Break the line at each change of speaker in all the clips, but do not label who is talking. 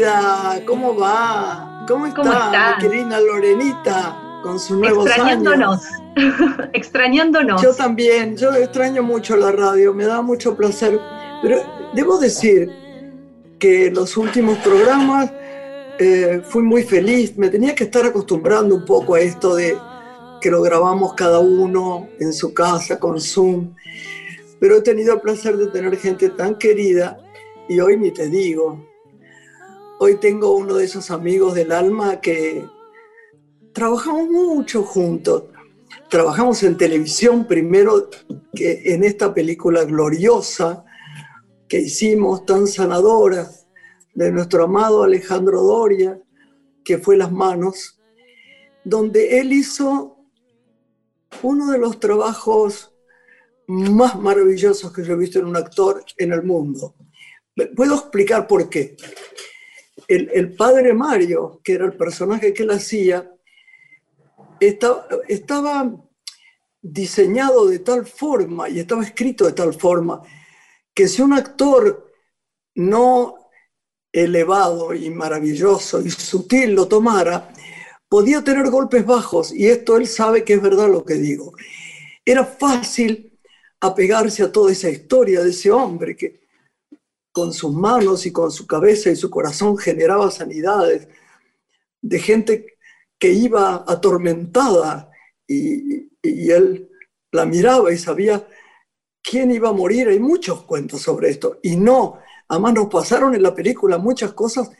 querida, ¿cómo va? ¿Cómo está, mi querida Lorenita con sus nuevos
Extrañándonos. Extrañándonos.
Yo también, yo extraño mucho la radio, me da mucho placer. Pero debo decir que los últimos programas eh, fui muy feliz. Me tenía que estar acostumbrando un poco a esto de que lo grabamos cada uno en su casa con Zoom. Pero he tenido el placer de tener gente tan querida y hoy ni te digo. Hoy tengo uno de esos amigos del alma que trabajamos mucho juntos. Trabajamos en televisión primero que en esta película gloriosa que hicimos, tan sanadora, de nuestro amado Alejandro Doria, que fue Las Manos, donde él hizo uno de los trabajos más maravillosos que yo he visto en un actor en el mundo. Puedo explicar por qué. El, padre Mario, que era el personaje que él hacía, estaba, estaba diseñado de tal forma y estaba escrito de tal forma que si un actor no elevado y maravilloso y sutil lo tomara, podía tener golpes bajos, y esto él sabe que es verdad lo que digo. Era fácil apegarse a toda esa historia de ese hombre que con sus manos y con su cabeza y su corazón generaba sanidades, de gente que iba atormentada y, él la miraba y sabía quién iba a morir. Hay muchos cuentos sobre esto. Y no, además nos pasaron en la película muchas cosas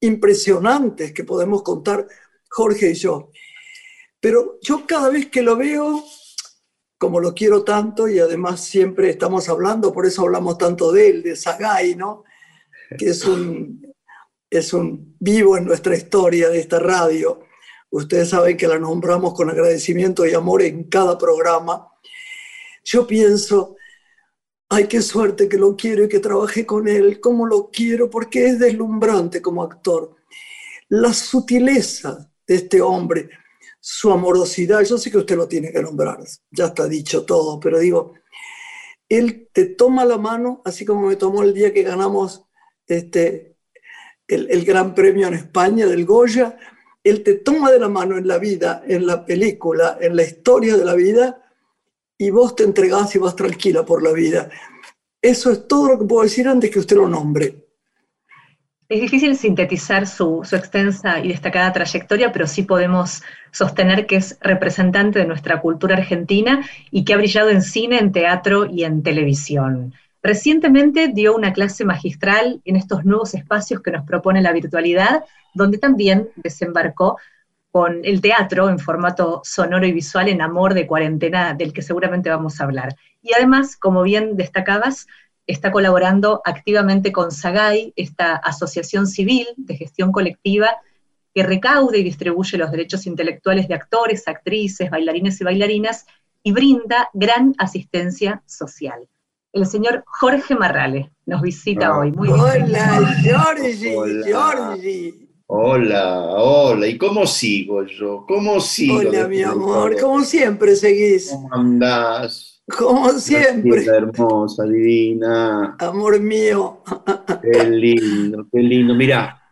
impresionantes que podemos contar Jorge y yo. Pero yo cada vez que lo veo, como lo quiero tanto y además siempre estamos hablando, por eso hablamos tanto de él, de Sagay, ¿no? Que es un, es un vivo en nuestra historia de esta radio. Ustedes saben que la nombramos con agradecimiento y amor en cada programa. Yo pienso, ay, qué suerte que lo quiero y que trabajé con él, cómo lo quiero, porque es deslumbrante como actor. La sutileza de este hombre, su amorosidad, yo sé que usted lo tiene que nombrar, ya está dicho todo, pero digo, él te toma la mano, así como me tomó el día que ganamos este, el, el gran premio en España del Goya, él te toma de la mano en la vida, en la película, en la historia de la vida, y vos te entregás y vas tranquila por la vida. Eso es todo lo que puedo decir antes que usted lo nombre.
Es difícil sintetizar su, extensa y destacada trayectoria, pero sí podemos sostener que es representante de nuestra cultura argentina y que ha brillado en cine, en teatro y en televisión. Recientemente dio una clase magistral en estos nuevos espacios que nos propone la virtualidad, donde también desembarcó con el teatro en formato sonoro y visual en Amor de Cuarentena, del que seguramente vamos a hablar. Y además, como bien destacabas, está colaborando activamente con SAGAI, esta asociación civil de gestión colectiva que recaude y distribuye los derechos intelectuales de actores, actrices, bailarines y bailarinas y brinda gran asistencia social. El señor Jorge Marrale nos visita ah. hoy.
Muy hola, Georgie, hola.
Hola, hola. ¿Y cómo sigo yo? ¿Cómo sigo?
Hola, mi amor. ¿Cómo siempre seguís?
¿Cómo andás?
Como siempre.
hermosa, divina.
Amor mío.
Qué lindo, qué lindo. Mira,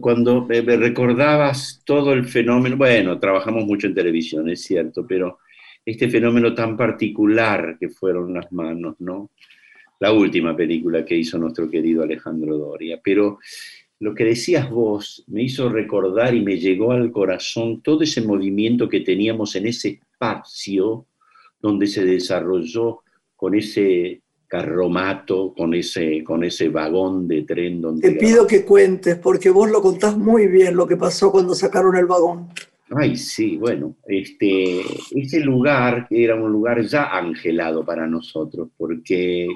cuando me recordabas todo el fenómeno, bueno, trabajamos mucho en televisión, es cierto, pero este fenómeno tan particular que fueron las manos, ¿no? La última película que hizo nuestro querido Alejandro Doria. Pero lo que decías vos me hizo recordar y me llegó al corazón todo ese movimiento que teníamos en ese espacio donde se desarrolló con ese carromato, con ese, con ese vagón de tren. Donde
Te pido que cuentes, porque vos lo contás muy bien lo que pasó cuando sacaron el vagón.
Ay, sí, bueno, este, ese lugar era un lugar ya angelado para nosotros, porque,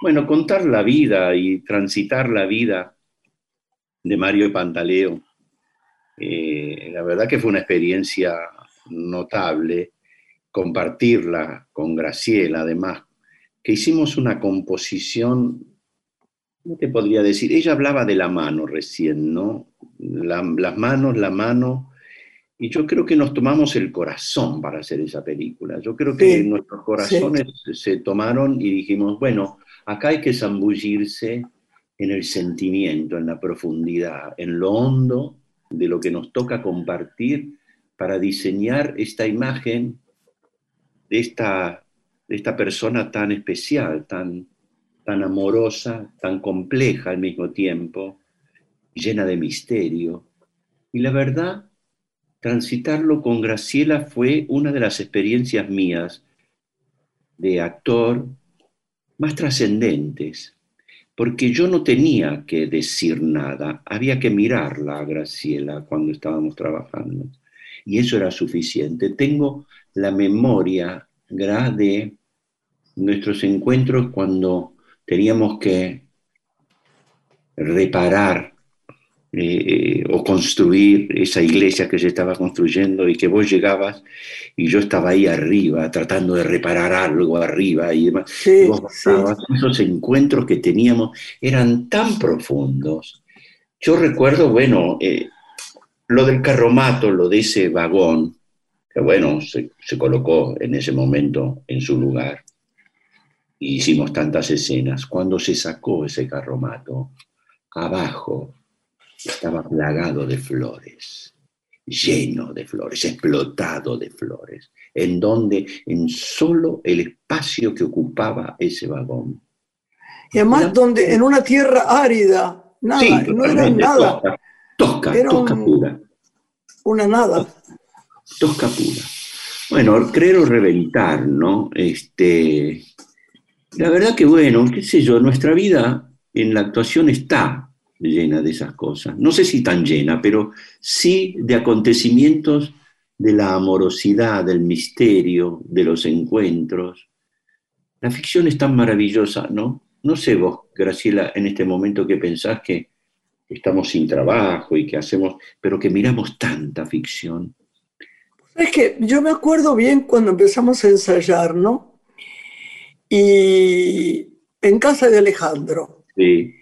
bueno, contar la vida y transitar la vida de Mario y Pantaleo, eh, la verdad que fue una experiencia notable compartirla con Graciela, además, que hicimos una composición, ¿cómo te podría decir? Ella hablaba de la mano recién, ¿no? las manos, la mano, y yo creo que nos tomamos el corazón para hacer esa película. Yo creo que nuestros corazones se tomaron y dijimos, bueno, acá hay que zambullirse en el sentimiento, en la profundidad, en lo hondo de lo que nos toca compartir para diseñar esta imagen de esta, de esta persona tan especial, tan, tan amorosa, tan compleja al mismo tiempo, llena de misterio. Y la verdad, transitarlo con Graciela fue una de las experiencias mías de actor más trascendentes, porque yo no tenía que decir nada, había que mirarla a Graciela cuando estábamos trabajando, y eso era suficiente. Tengo la memoria de nuestros encuentros cuando teníamos que reparar eh, o construir esa iglesia que se estaba construyendo y que vos llegabas y yo estaba ahí arriba tratando de reparar algo arriba y demás. Esos encuentros que teníamos eran tan profundos. Yo recuerdo, bueno, eh, lo del carromato, lo de ese vagón, que bueno, se, se colocó en ese momento en su lugar. Y hicimos tantas escenas. Cuando se sacó ese carromato, abajo estaba plagado de flores, lleno de flores, explotado de flores, en donde en solo el espacio que ocupaba ese vagón.
Y además donde en una tierra árida, nada, no era nada.
Tosca, tosca, pura.
Una nada.
Tosca pura. Bueno, creer o reventar, ¿no? Este, la verdad que bueno, qué sé yo, nuestra vida en la actuación está llena de esas cosas. No sé si tan llena, pero sí de acontecimientos de la amorosidad, del misterio, de los encuentros. La ficción es tan maravillosa, ¿no? No sé vos, Graciela, en este momento que pensás que estamos sin trabajo y que hacemos, pero que miramos tanta ficción.
Es que yo me acuerdo bien cuando empezamos a ensayar, ¿no? Y en casa de Alejandro.
Sí.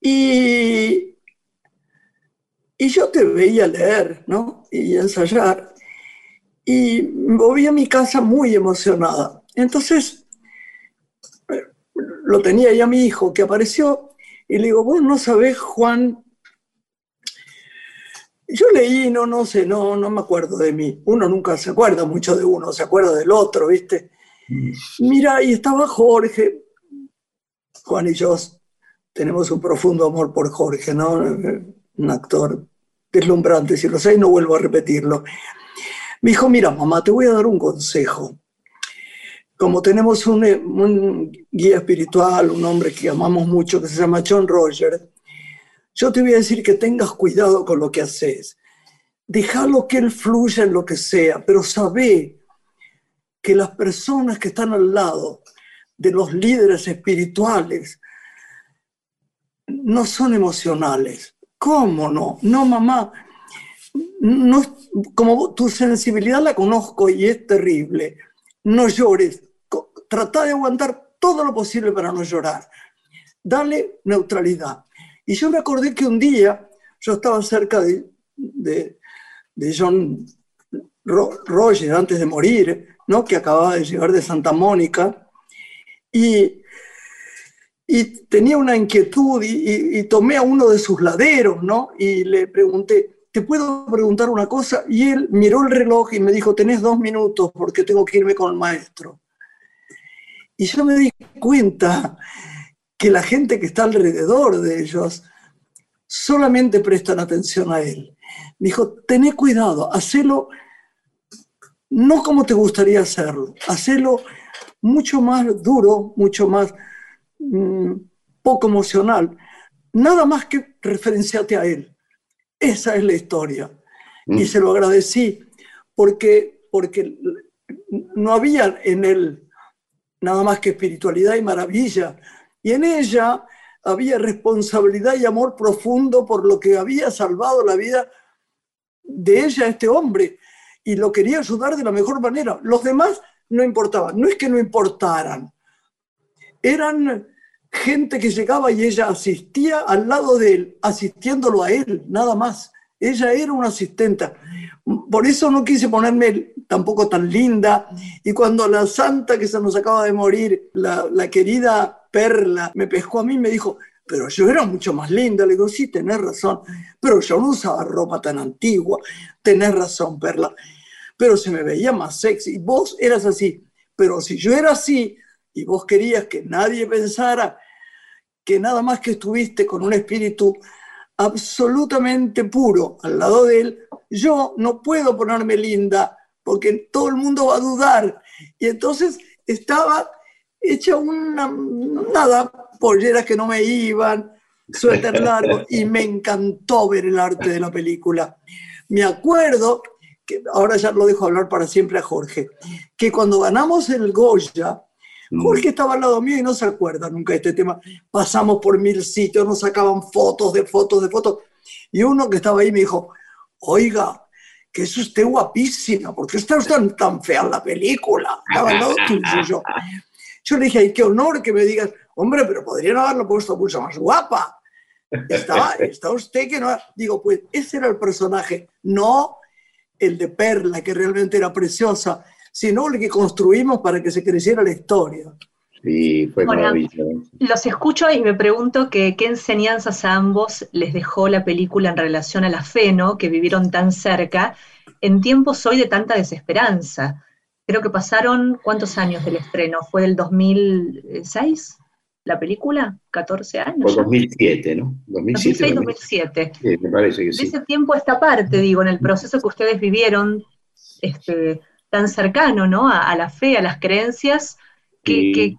Y, y yo te veía leer, ¿no? Y ensayar. Y volví a mi casa muy emocionada. Entonces, eh, lo tenía ya mi hijo que apareció y le digo, vos no sabés, Juan. Yo leí, no, no sé, no, no me acuerdo de mí. Uno nunca se acuerda mucho de uno, se acuerda del otro, ¿viste? Mm. Mira, y estaba Jorge, Juan y yo tenemos un profundo amor por Jorge, ¿no? Un actor deslumbrante, si lo sé, no vuelvo a repetirlo. Me dijo, mira, mamá, te voy a dar un consejo. Como tenemos un, un guía espiritual, un hombre que amamos mucho, que se llama John Roger, yo te voy a decir que tengas cuidado con lo que haces. Déjalo que él fluya en lo que sea, pero sabe que las personas que están al lado de los líderes espirituales no son emocionales. ¿Cómo no? No, mamá. No, como tu sensibilidad la conozco y es terrible. No llores. Trata de aguantar todo lo posible para no llorar. Dale neutralidad. Y yo me acordé que un día yo estaba cerca de, de, de John Roger antes de morir, ¿no? que acababa de llegar de Santa Mónica, y y tenía una inquietud y, tomé a uno de sus laderos, ¿no? Y le pregunté, ¿te puedo preguntar una cosa? Y él miró el reloj y me dijo, tenés dos minutos porque tengo que irme con el maestro. Y yo me di cuenta que la gente que está alrededor de ellos solamente prestan atención a él. Me dijo, tené cuidado, hacelo no como te gustaría hacerlo, hacelo mucho más duro, mucho más Mm, poco emocional, nada más que referenciate a él. Esa es la historia. Y mm. se lo agradecí porque, porque no había en él nada más que espiritualidad y maravilla. Y en ella había responsabilidad y amor profundo por lo que había salvado la vida de ella, este hombre, y lo quería ayudar de la mejor manera. Los demás no importaban, no es que no importaran, eran gente que llegaba y ella asistía al lado de él, asistiéndolo a él, nada más. Ella era una asistenta. Por eso no quise ponerme tampoco tan linda. Y cuando la santa que se nos acaba de morir, la, la querida Perla, me pescó a mí, me dijo, pero yo era mucho más linda. Le digo, sí, tenés razón, pero yo no usaba ropa tan antigua. Tenés razón, Perla. Pero se me veía más sexy. Vos eras así. Pero si yo era así y vos querías que nadie pensara que nada más que estuviste con un espíritu absolutamente puro al lado de él, yo no puedo ponerme linda porque todo el mundo va a dudar. Y entonces estaba hecha una, nada, polleras que no me iban, suéter largo, y me encantó ver el arte de la película. Me acuerdo, que ahora ya lo dejo hablar para siempre a Jorge, que cuando ganamos el Goya, mm. Jorge estaba al lado mío y no se acuerda nunca de este tema. Pasamos por mil sitios, nos sacaban fotos de fotos de fotos. Y uno que estaba ahí me dijo, oiga, que es usted guapísima, ¿por qué está usted tan fea en la película? Estaba al lado tuyo yo. Yo le dije, ay, qué honor que me digas, hombre, pero podrían haberlo puesto mucho más guapa. Estaba, está usted que no. Digo, pues ese era el personaje, no el de Perla, que realmente era preciosa, sino el que construimos para que se creciera la historia.
Sí, fue maravilloso.
Los escucho y me pregunto que, qué enseñanzas a ambos les dejó la película en relación a la fe, ¿no? Que vivieron tan cerca en tiempos hoy de tanta desesperanza. Creo que pasaron, ¿cuántos años del estreno? ¿Fue del 2006? la película? ¿14 años?
Por 2007, ¿no?
2006, 2007.
Sí, me parece que sí.
ese tiempo esta parte, digo, en el proceso que ustedes vivieron este, tan cercano, ¿no? A, la fe, a las creencias, ¿qué,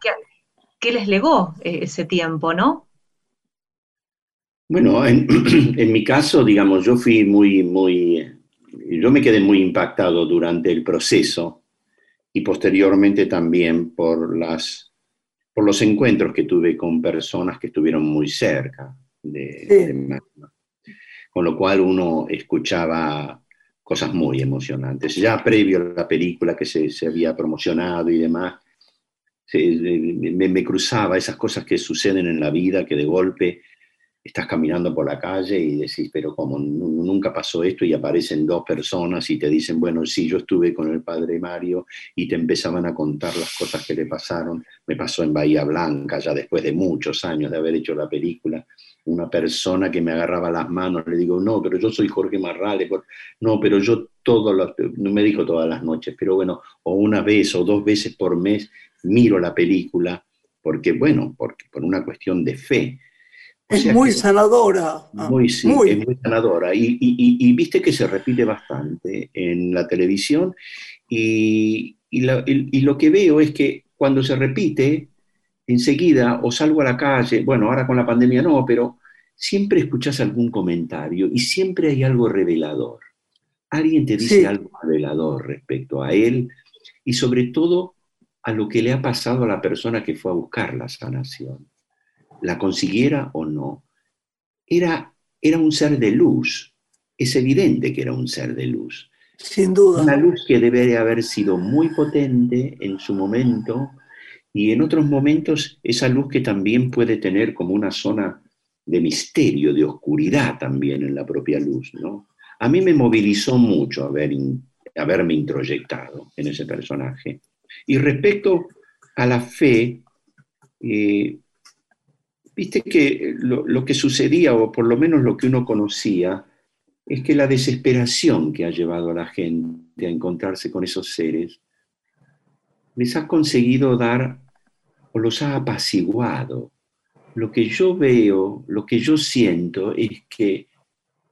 les legó eh, ese tiempo, no?
Bueno, en, en, mi caso, digamos, yo fui muy, muy, yo me quedé muy impactado durante el proceso y posteriormente también por las por los encuentros que tuve con personas que estuvieron muy cerca de, Con lo cual uno escuchaba cosas muy emocionantes. Ya previo a la película que se, se había promocionado y demás, me, me, cruzaba esas cosas que suceden en la vida, que de golpe estás caminando por la calle y decís, pero como nunca pasó esto y aparecen dos personas y te dicen, bueno, sí, yo estuve con el padre Mario y te empezaban a contar las cosas que le pasaron. Me pasó en Bahía Blanca, ya después de muchos años de haber hecho la película, una persona que me agarraba las manos, le digo, no, pero yo soy Jorge Marrales, no, pero yo todo, no me dijo todas las noches, pero bueno, o una vez o dos veces por mes miro la película, porque bueno, porque por una cuestión de fe
es muy sanadora.
Muy, sí, es muy sanadora. Y, viste que se repite bastante en la televisión. Y, lo que veo es que cuando se repite, enseguida o salgo a la calle, bueno, ahora con la pandemia no, pero siempre escuchas algún comentario y siempre hay algo revelador. Alguien te dice algo revelador respecto a él y sobre todo a lo que le ha pasado a la persona que fue a buscar la sanación la consiguiera o no, era, era un ser de luz. Es evidente que era un ser de luz.
Sin duda.
Una luz que debe haber sido muy potente en su momento y en otros momentos esa luz que también puede tener como una zona de misterio, de oscuridad también en la propia luz. ¿no? A mí me movilizó mucho haber haberme introyectado en ese personaje. Y respecto a la fe, eh, Viste que lo, que sucedía, o por lo menos lo que uno conocía, es que la desesperación que ha llevado a la gente a encontrarse con esos seres, les ha conseguido dar o los ha apaciguado. Lo que yo veo, lo que yo siento es que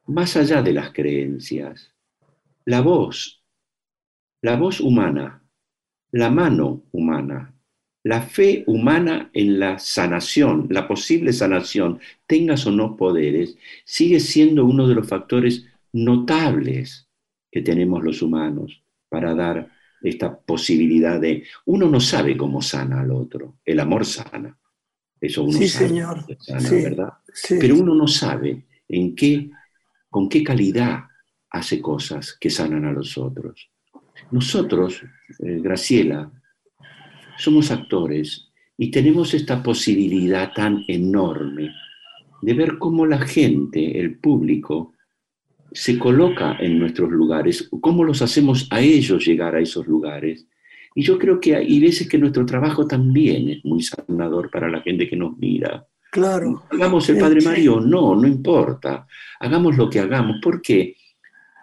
más allá de las creencias, la voz, la voz humana, la mano humana, la fe humana en la sanación, la posible sanación, tengas o no poderes, sigue siendo uno de los factores notables que tenemos los humanos para dar esta posibilidad de... Uno no sabe cómo sana al otro, el amor sana. Eso uno
sí,
sabe
señor.
sana, ¿verdad? Pero uno no sabe en qué, con qué calidad hace cosas que sanan a los otros. Nosotros, eh, Graciela, somos actores y tenemos esta posibilidad tan enorme de ver cómo la gente, el público, se coloca en nuestros lugares, cómo los hacemos a ellos llegar a esos lugares. Y yo creo que hay veces que nuestro trabajo también es muy sanador para la gente que nos mira.
Claro.
Hagamos el Padre Mario, no, no importa. Hagamos lo que hagamos. ¿Por qué?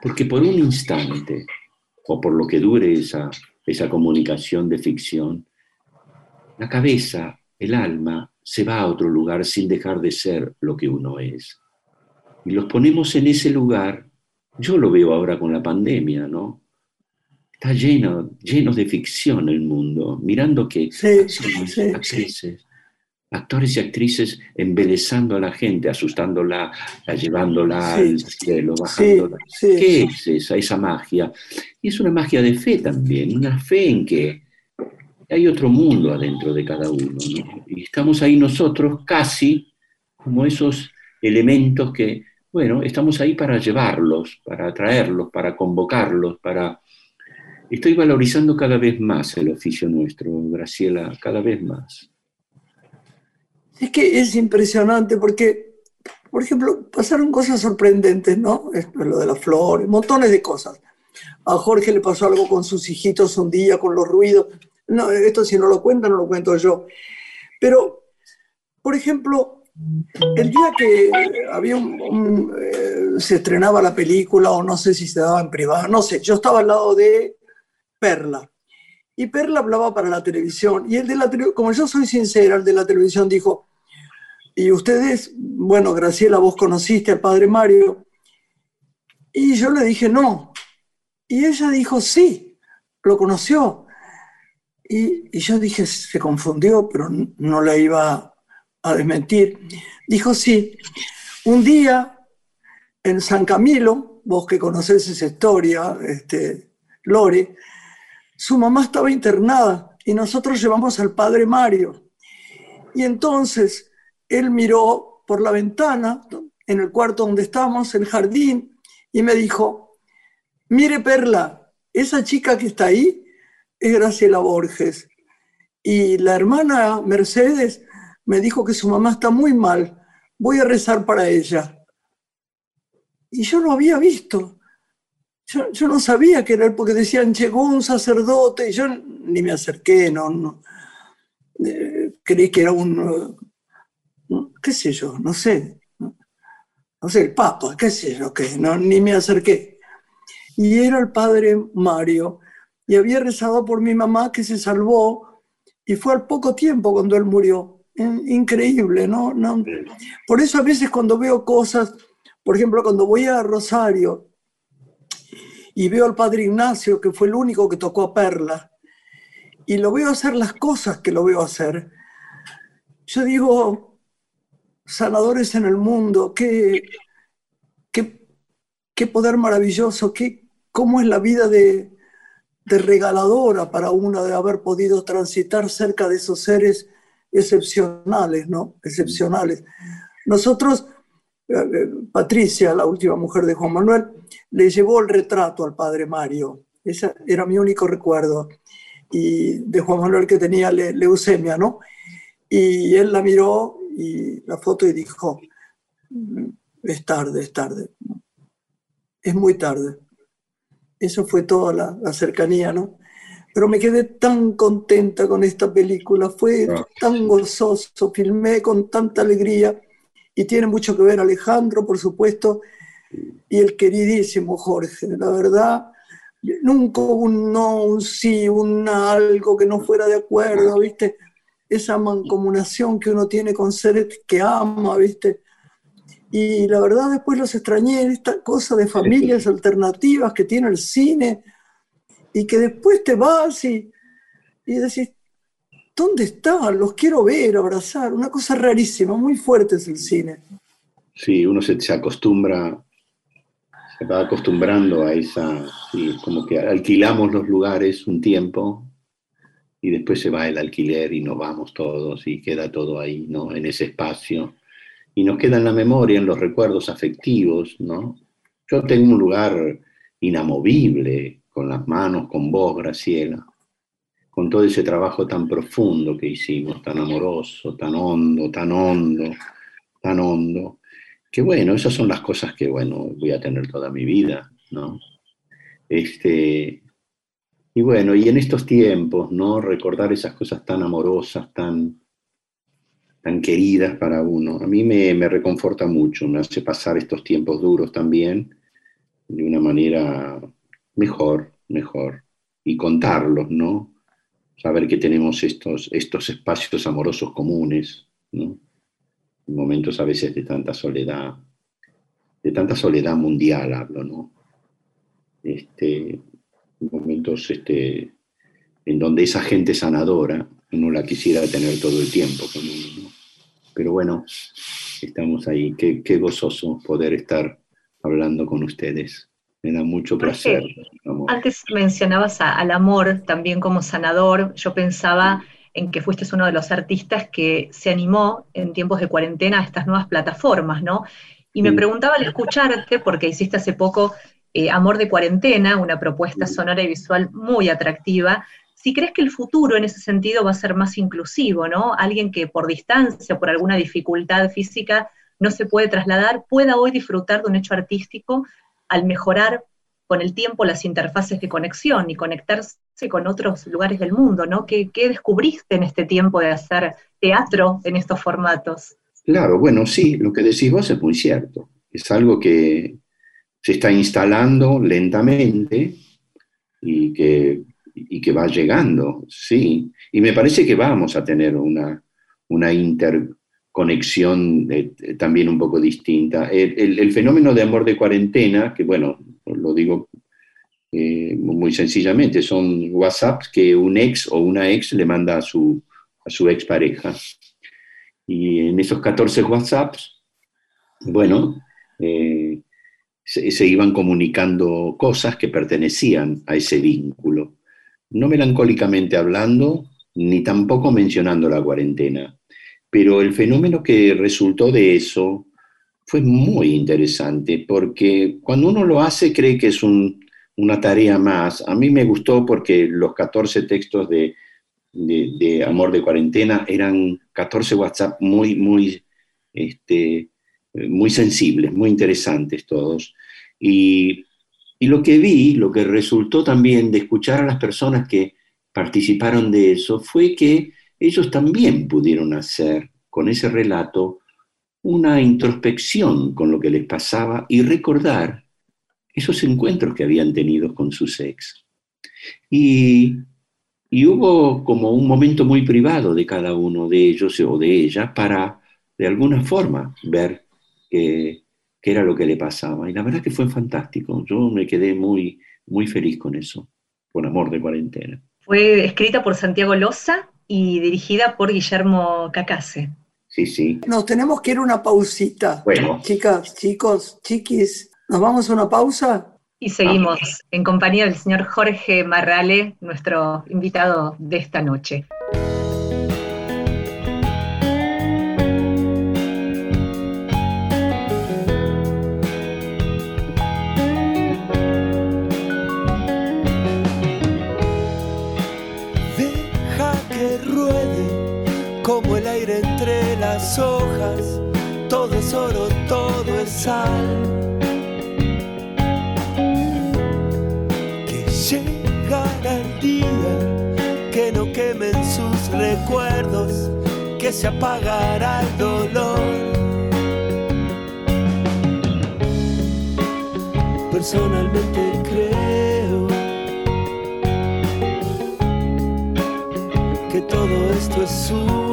Porque por un instante, o por lo que dure esa, esa comunicación de ficción, la cabeza, el alma, se va a otro lugar sin dejar de ser lo que uno es. Y los ponemos en ese lugar, yo lo veo ahora con la pandemia, ¿no? Está lleno, lleno de ficción el mundo, mirando que actrices, actores y actrices embelezando a la gente, asustándola, llevándola al cielo, bajándola. ¿Qué es esa, esa magia? Y es una magia de fe también, una fe en que hay otro mundo adentro de cada uno. Y estamos ahí nosotros casi como esos elementos que, bueno, estamos ahí para llevarlos, para atraerlos, para convocarlos, para... Estoy valorizando cada vez más el oficio nuestro, Graciela, cada vez más.
Es que es impresionante porque, por ejemplo, pasaron cosas sorprendentes, ¿no? Lo de las flores, montones de cosas. A Jorge le pasó algo con sus hijitos un día, con los ruidos. No, esto si no lo cuentan, no lo cuento yo. Pero, por ejemplo, el día que había un, eh, se estrenaba la película, o no sé si se daba en privado, no sé, yo estaba al lado de Perla. Y Perla hablaba para la televisión. Y el de la como yo soy sincera, el de la televisión dijo, y ustedes, bueno, Graciela, vos conociste al padre Mario. Y yo le dije, no. Y ella dijo, sí, lo conoció. Y, yo dije, se confundió, pero no la iba a desmentir. Dijo, sí, un día en San Camilo, vos que conocés esa historia, este, Lore, su mamá estaba internada y nosotros llevamos al padre Mario. Y entonces él miró por la ventana, en el cuarto donde estamos, el jardín, y me dijo, mire Perla, esa chica que está ahí es Graciela Borges. Y la hermana Mercedes me dijo que su mamá está muy mal, voy a rezar para ella. Y yo lo había visto. Yo, no sabía que era porque decían, llegó un sacerdote, y yo ni me acerqué, no, no. Eh, creí que era un, qué sé yo, no sé, no sé, el Papa, qué sé yo, qué, no, ni me acerqué. Y era el padre Mario, y había rezado por mi mamá que se salvó y fue al poco tiempo cuando él murió. Increíble, ¿no? ¿no? Por eso a veces cuando veo cosas, por ejemplo, cuando voy a Rosario y veo al padre Ignacio, que fue el único que tocó a Perla, y lo veo hacer las cosas que lo veo hacer, yo digo, sanadores en el mundo, qué, qué, qué poder maravilloso, qué, cómo es la vida de, de regaladora para una de haber podido transitar cerca de esos seres excepcionales, ¿no? Excepcionales. Nosotros, eh, eh, Patricia, la última mujer de Juan Manuel, le llevó el retrato al padre Mario. Ese era mi único recuerdo. Y de Juan Manuel que tenía leucemia, ¿no? Y él la miró y la foto y dijo, mm, es tarde, es tarde. Es muy tarde. Eso fue toda la, cercanía, ¿no? Pero me quedé tan contenta con esta película, fue ah. tan gozoso, filmé con tanta alegría y tiene mucho que ver Alejandro, por supuesto, y el queridísimo Jorge. La verdad, nunca un no, un sí, un algo que no fuera de acuerdo, ¿viste? Esa mancomunación que uno tiene con seres que ama, ¿viste? Y la verdad después los extrañé, esta cosa de familias alternativas que tiene el cine y que después te vas y, y decís, ¿dónde estaban? Los quiero ver, abrazar. Una cosa rarísima, muy fuerte es el cine.
Sí, uno se, se acostumbra, se va acostumbrando a esa, sí, como que alquilamos los lugares un tiempo y después se va el alquiler y nos vamos todos y queda todo ahí, ¿no? En ese espacio y nos queda en la memoria, en los recuerdos afectivos, ¿no? Yo tengo un lugar inamovible con las manos, con vos, Graciela, con todo ese trabajo tan profundo que hicimos, tan amoroso, tan hondo, tan hondo, tan hondo. que bueno, esas son las cosas que, bueno, voy a tener toda mi vida, ¿no? Este, y bueno, y en estos tiempos, ¿no? Recordar esas cosas tan amorosas, tan, tan queridas para uno, a mí me, reconforta mucho, me hace pasar estos tiempos duros también de una manera mejor, mejor, y contarlos, ¿no? Saber que tenemos estos, espacios amorosos comunes, ¿no? momentos a veces de tanta soledad, de tanta soledad mundial hablo, ¿no? Este, momentos este, en donde esa gente sanadora uno la quisiera tener todo el tiempo con uno, Pero bueno, estamos ahí. Qué, qué, gozoso poder estar hablando con ustedes. Me da mucho placer.
Antes mencionabas al amor también como sanador. Yo pensaba en que fuiste uno de los artistas que se animó en tiempos de cuarentena a estas nuevas plataformas, ¿no? Y me preguntaba al escucharte, porque hiciste hace poco eh, Amor de Cuarentena, una propuesta sonora y visual muy atractiva, si crees que el futuro en ese sentido va a ser más inclusivo, ¿no? Alguien que por distancia, por alguna dificultad física, no se puede trasladar, pueda hoy disfrutar de un hecho artístico al mejorar con el tiempo las interfaces de conexión y conectarse con otros lugares del mundo, ¿no? ¿Qué, descubriste en este tiempo de hacer teatro en estos formatos?
Claro, bueno, sí, lo que decís vos es muy cierto. Es algo que se está instalando lentamente y que, que va llegando, sí. Y me parece que vamos a tener una, una interconexión también un poco distinta. el, fenómeno de amor de cuarentena, que bueno, lo digo eh, muy sencillamente, son WhatsApps que un ex o una ex le manda a su, a su expareja. Y en esos 14 WhatsApps, bueno, eh, se, iban comunicando cosas que pertenecían a ese vínculo. No melancólicamente hablando, ni tampoco mencionando la cuarentena. Pero el fenómeno que resultó de eso fue muy interesante porque cuando uno lo hace cree que es una tarea más. A mí me gustó porque los 14 textos de, Amor de Cuarentena eran 14 WhatsApp muy, muy, este, muy sensibles, muy interesantes todos. Y, y lo que vi, lo que resultó también de escuchar a las personas que participaron de eso, fue que ellos también pudieron hacer con ese relato una introspección con lo que les pasaba y recordar esos encuentros que habían tenido con sus ex. Y, hubo como un momento muy privado de cada uno de ellos o de ella para, de alguna forma, ver qué, era lo que le pasaba. Y la verdad que fue fantástico. Yo me quedé muy, muy feliz con eso, con Amor de Cuarentena.
Fue escrita por Santiago Loza y dirigida por Guillermo Cacase.
Sí, sí.
Nos tenemos que ir a una pausita.
Bueno.
Chicas, chicos, chiquis, ¿nos vamos a una pausa?
Y seguimos en compañía del señor Jorge Marrale, nuestro invitado de esta noche.
Que llegará el día que no quemen sus recuerdos, que se apagará el dolor. Personalmente creo que todo esto es una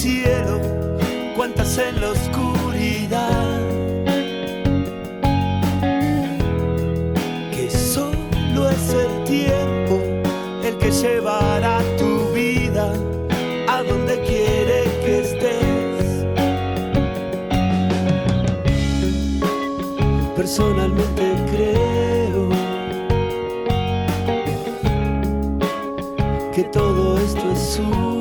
cielo, cuántas en la oscuridad. Que solo es el tiempo el que llevará tu vida a donde quiere que estés. Personalmente creo. que todo esto es suyo.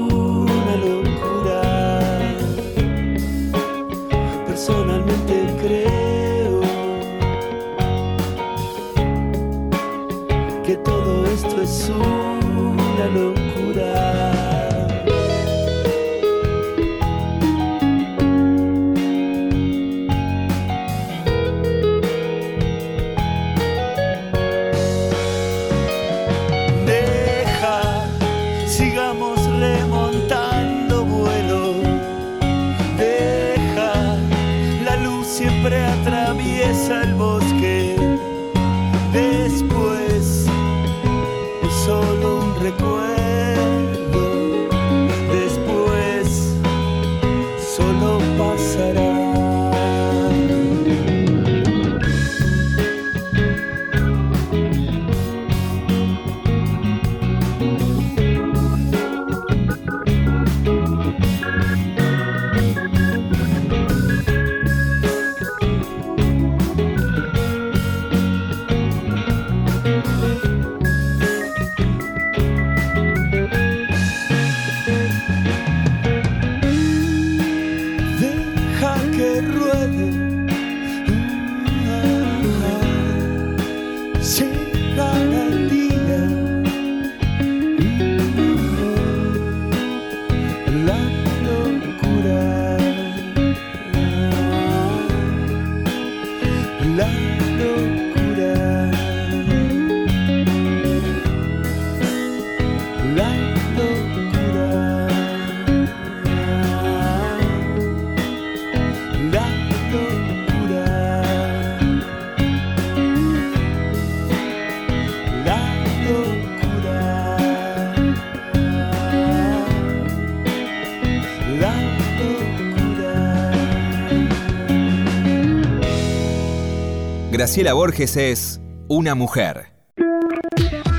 Graciela Borges es una mujer.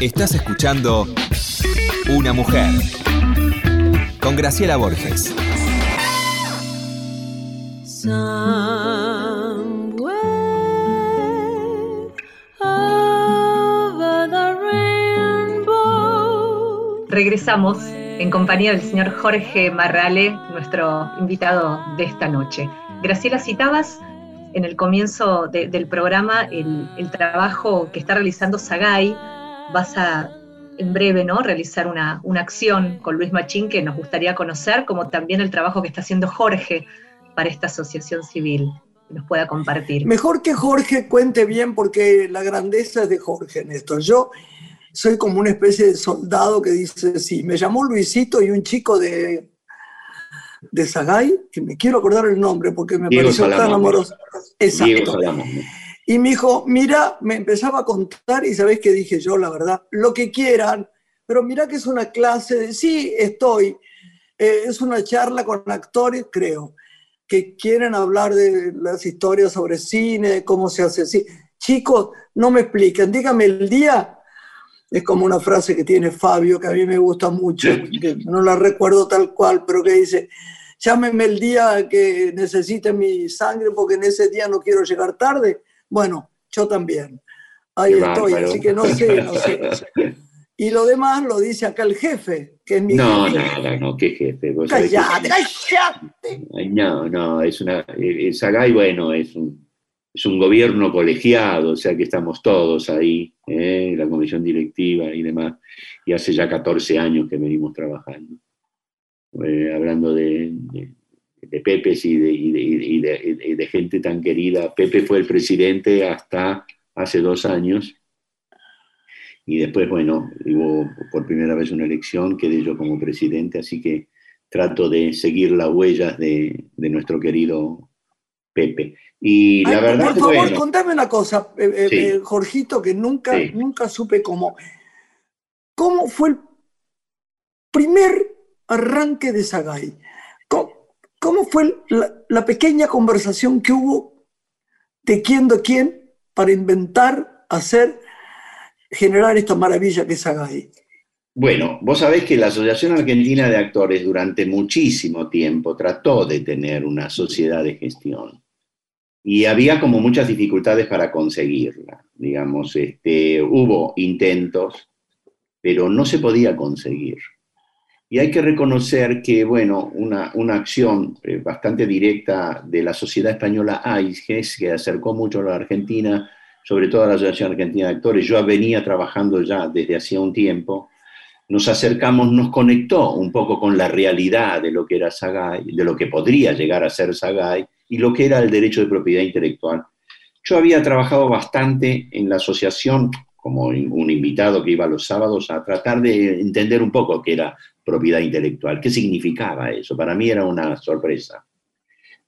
Estás escuchando Una mujer con Graciela Borges.
Regresamos en compañía del señor Jorge Marrale, nuestro invitado de esta noche. Graciela, citabas en el comienzo de- del programa el, trabajo que está realizando Sagay. Vas a, en breve, ¿no? realizar una, una acción con Luis Machín que nos gustaría conocer, como también el trabajo que está haciendo Jorge para esta asociación civil, nos pueda compartir.
Mejor que Jorge cuente bien porque la grandeza es de Jorge en esto. Yo soy como una especie de soldado que dice, sí, me llamó Luisito y un chico de, de Sagay, que me quiero acordar el nombre porque me
Diego
pareció tan amoroso. Exacto. Y me dijo, mira, me empezaba a contar y sabés que dije yo, la verdad, lo que quieran, pero mira que es una clase de, sí, estoy, Eh, es una charla con actores, creo, que quieren hablar de las historias sobre cine, de cómo se hace así. Chicos, no me expliquen, dígame el día. Es como una frase que tiene Fabio, que a mí me gusta mucho, que no la recuerdo tal cual, pero que dice, llámeme el día que necesite mi sangre porque en ese día no quiero llegar tarde. Bueno, yo también. Ahí
Qué
estoy,
bárbaro.
así que no sé, no sé. Y lo demás lo dice acá el jefe, que es mi
No,
jefe.
nada, no, qué jefe. vos que-
Callate.
Ay, No, no, es una. eh, Sagay, bueno, es un, es un gobierno colegiado, o sea que estamos todos ahí, eh, la comisión directiva y demás, y hace ya 14 años que venimos trabajando. Eh, hablando de, de, de Pepes y de, y, y y de gente tan querida. Pepe fue el presidente hasta hace dos años. Y después, bueno, hubo por primera vez una elección, quedé yo como presidente, así que trato de seguir las huellas de nuestro querido Pepe. Y la verdad
por favor,
bueno,
contame una cosa, eh, eh,
Sí.
eh, Jorgito, que nunca,
Sí.
nunca supe cómo. ¿Cómo fue el primer arranque de Sagay? ¿Cómo, cómo fue la, la pequeña conversación que hubo de quién de quién para inventar, hacer, generar esta maravilla que es Sagay?
Bueno, vos sabés que la Asociación Argentina de Actores durante muchísimo tiempo trató de tener una sociedad de gestión. Y había como muchas dificultades para conseguirla. Digamos, este, hubo intentos, pero no se podía conseguir. Y hay que reconocer que, bueno, una, una acción eh, bastante directa de la Sociedad Española AIGES, que acercó mucho a la Argentina, sobre todo a la Asociación Argentina de Actores, yo venía trabajando ya desde hacía un tiempo, nos acercamos, nos conectó un poco con la realidad de lo que era Sagay, de lo que podría llegar a ser Sagay y lo que era el derecho de propiedad intelectual. Yo había trabajado bastante en la asociación como un invitado que iba los sábados a tratar de entender un poco qué era propiedad intelectual, qué significaba eso. Para mí era una sorpresa,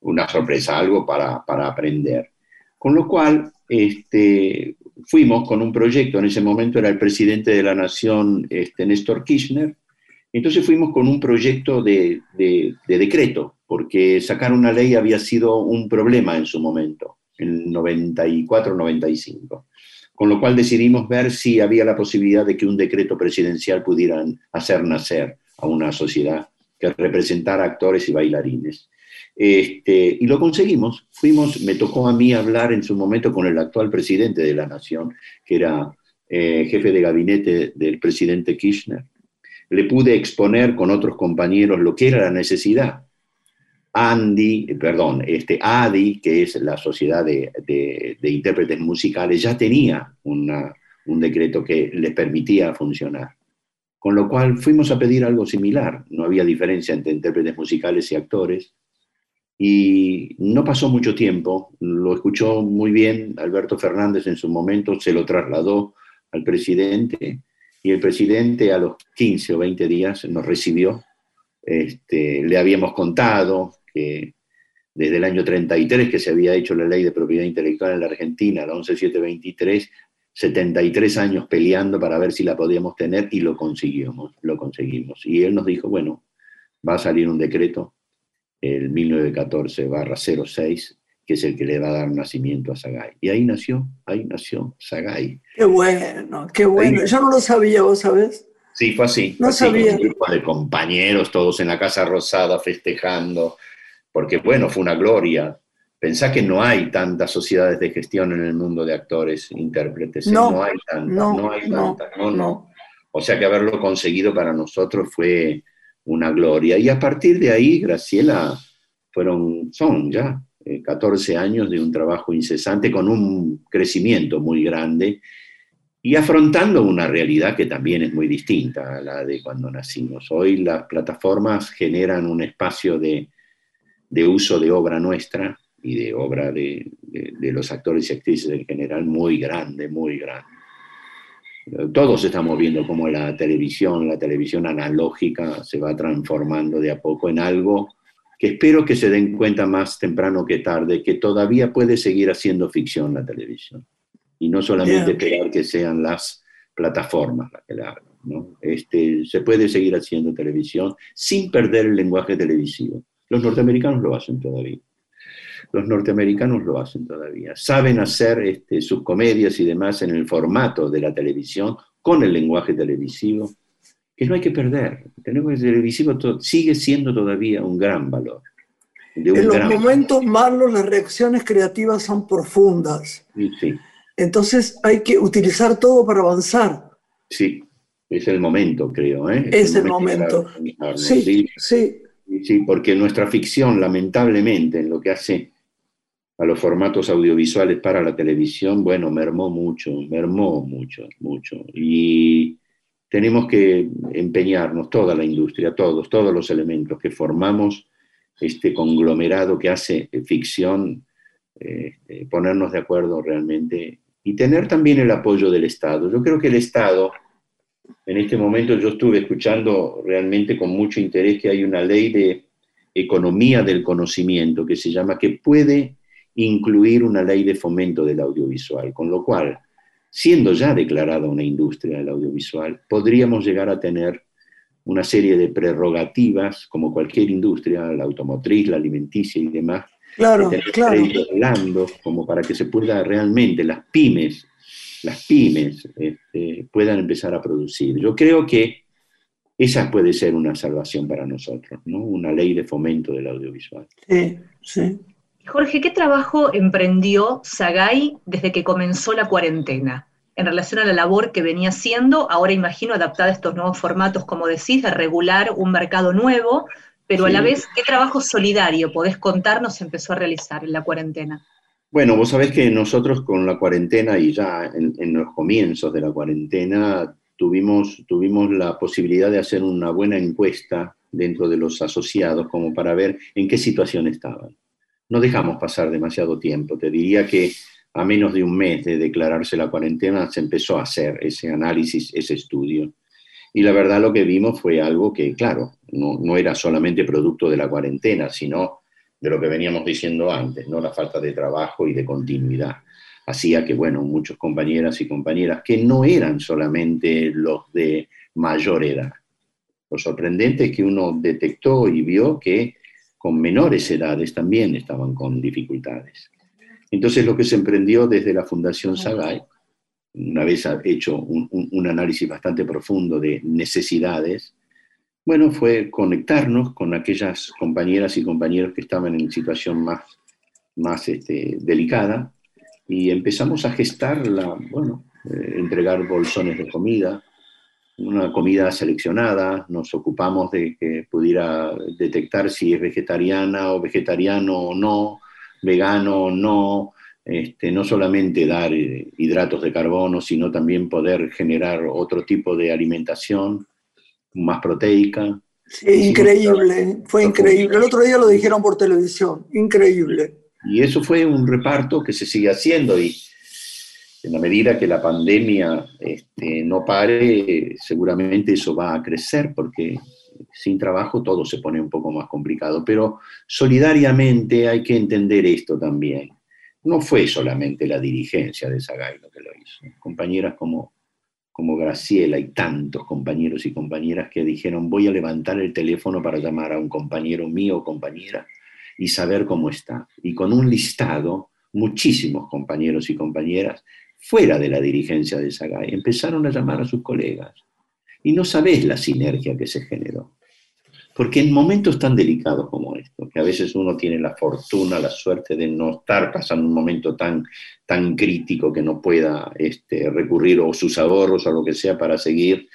una sorpresa, algo para, para aprender. Con lo cual, este, fuimos con un proyecto, en ese momento era el presidente de la Nación, este, Néstor Kirchner, entonces fuimos con un proyecto de, de, decreto, porque sacar una ley había sido un problema en su momento, en 94-95. Con lo cual decidimos ver si había la posibilidad de que un decreto presidencial pudiera hacer nacer a una sociedad que representara actores y bailarines. Este, y lo conseguimos. Fuimos, me tocó a mí hablar en su momento con el actual presidente de la Nación, que era eh, jefe de gabinete del presidente Kirchner. Le pude exponer con otros compañeros lo que era la necesidad. Andy, perdón, este ADI, que es la Sociedad de, de, Intérpretes Musicales, ya tenía una, un decreto que les permitía funcionar. Con lo cual fuimos a pedir algo similar. No había diferencia entre intérpretes musicales y actores. Y no pasó mucho tiempo, lo escuchó muy bien Alberto Fernández en su momento, se lo trasladó al presidente y el presidente a los 15 o 20 días nos recibió. Este, le habíamos contado que desde el año 33 que se había hecho la ley de propiedad intelectual en la Argentina, la 11723, 73 años peleando para ver si la podíamos tener y lo conseguimos, lo conseguimos. Y él nos dijo, bueno, va a salir un decreto el 1914-06, que es el que le va a dar nacimiento a Sagay. Y ahí nació, ahí nació Sagay.
Qué bueno, qué bueno. Yo no lo sabía, vos sabés.
Sí, fue así.
No sabía.
Un grupo de compañeros, todos en la Casa Rosada festejando, porque bueno, fue una gloria. Pensá que no hay tantas sociedades de gestión en el mundo de actores, intérpretes. ¿eh?
No,
no hay tantas,
no,
no, hay tantas. No,
no.
O sea que haberlo conseguido para nosotros fue una gloria. Y a partir de ahí, Graciela, fueron, son ya 14 eh, años de un trabajo incesante con un crecimiento muy grande y afrontando una realidad que también es muy distinta a la de cuando nacimos. Hoy las plataformas generan un espacio de, de uso de obra nuestra y de obra de, de, de los actores y actrices en general muy grande, muy grande todos estamos viendo cómo la televisión, la televisión analógica se va transformando de a poco en algo que espero que se den cuenta más temprano que tarde, que todavía puede seguir haciendo ficción la televisión. Y no solamente esperar que sean las plataformas las que la hagan. ¿no? Este, se puede seguir haciendo televisión sin perder el lenguaje televisivo. Los norteamericanos lo hacen todavía los norteamericanos lo hacen todavía. Saben hacer este, sus comedias y demás en el formato de la televisión, con el lenguaje televisivo, que no hay que perder. El lenguaje televisivo sigue siendo todavía un gran valor.
en los momentos malos las reacciones creativas son profundas.
Sí,
Entonces hay que utilizar todo para avanzar.
Sí, es el momento, creo. ¿eh?
Es, el momento. Sí, sí, sí.
Sí, porque nuestra ficción, lamentablemente, en lo que hace a los formatos audiovisuales para la televisión, bueno, mermó mucho, mermó mucho, mucho. Y tenemos que empeñarnos, toda la industria, todos, todos los elementos que formamos este conglomerado que hace ficción, eh, ponernos de acuerdo realmente y tener también el apoyo del Estado. Yo creo que el Estado, en este momento yo estuve escuchando realmente con mucho interés que hay una ley de economía del conocimiento que se llama, que puede incluir una ley de fomento del audiovisual, con lo cual, siendo ya declarada una industria del audiovisual, podríamos llegar a tener una serie de prerrogativas, como cualquier industria, la automotriz, la alimenticia y demás,
claro, claro.
como para que se pueda realmente las pymes, las pymes este, puedan empezar a producir. Yo creo que esa puede ser una salvación para nosotros, ¿no? Una ley de fomento del audiovisual.
Sí, sí.
Jorge, ¿qué trabajo emprendió Sagay desde que comenzó la cuarentena? En relación a la labor que venía haciendo, ahora imagino adaptada a estos nuevos formatos, como decís, de regular un mercado nuevo, pero a la vez, ¿qué trabajo solidario podés contarnos empezó a realizar en la cuarentena?
Bueno, vos sabés que nosotros con la cuarentena y ya en, los comienzos de la cuarentena tuvimos, tuvimos la posibilidad de hacer una buena encuesta dentro de los asociados como para ver en qué situación estaban no dejamos pasar demasiado tiempo. Te diría que a menos de un mes de declararse la cuarentena se empezó a hacer ese análisis, ese estudio. Y la verdad lo que vimos fue algo que, claro, no, era solamente producto de la cuarentena, sino de lo que veníamos diciendo antes, ¿no? La falta de trabajo y de continuidad. Hacía que, bueno, muchos compañeras y compañeras que no eran solamente los de mayor edad. Lo sorprendente es que uno detectó y vio que con menores edades también estaban con dificultades. Entonces lo que se emprendió desde la Fundación Sagay, una vez hecho un, análisis bastante profundo de necesidades, bueno, fue conectarnos con aquellas compañeras y compañeros que estaban en situación más, más este, delicada y empezamos a gestar la, bueno, eh, entregar bolsones de comida, una comida seleccionada, nos ocupamos de que pudiera detectar si es vegetariana o vegetariano o no, vegano o no, este, no solamente dar eh, hidratos de carbono, sino también poder generar otro tipo de alimentación más proteica.
increíble, fue increíble. El otro día lo dijeron por televisión, increíble.
Y eso fue un reparto que se sigue haciendo y en la medida que la pandemia este, no pare, seguramente eso va a crecer porque sin trabajo todo se pone un poco más complicado. Pero solidariamente hay que entender esto también. No fue solamente la dirigencia de Sagay lo que lo hizo. Compañeras como, como Graciela y tantos compañeros y compañeras que dijeron voy a levantar el teléfono para llamar a un compañero mío o compañera y saber cómo está. Y con un listado, muchísimos compañeros y compañeras fuera de la dirigencia de Sagay, empezaron a llamar a sus colegas. Y no sabés la sinergia que se generó. Porque en momentos tan delicados como estos, que a veces uno tiene la fortuna, la suerte de no estar pasando un momento tan, tan crítico que no pueda este, recurrir a sus ahorros o lo que sea para seguir,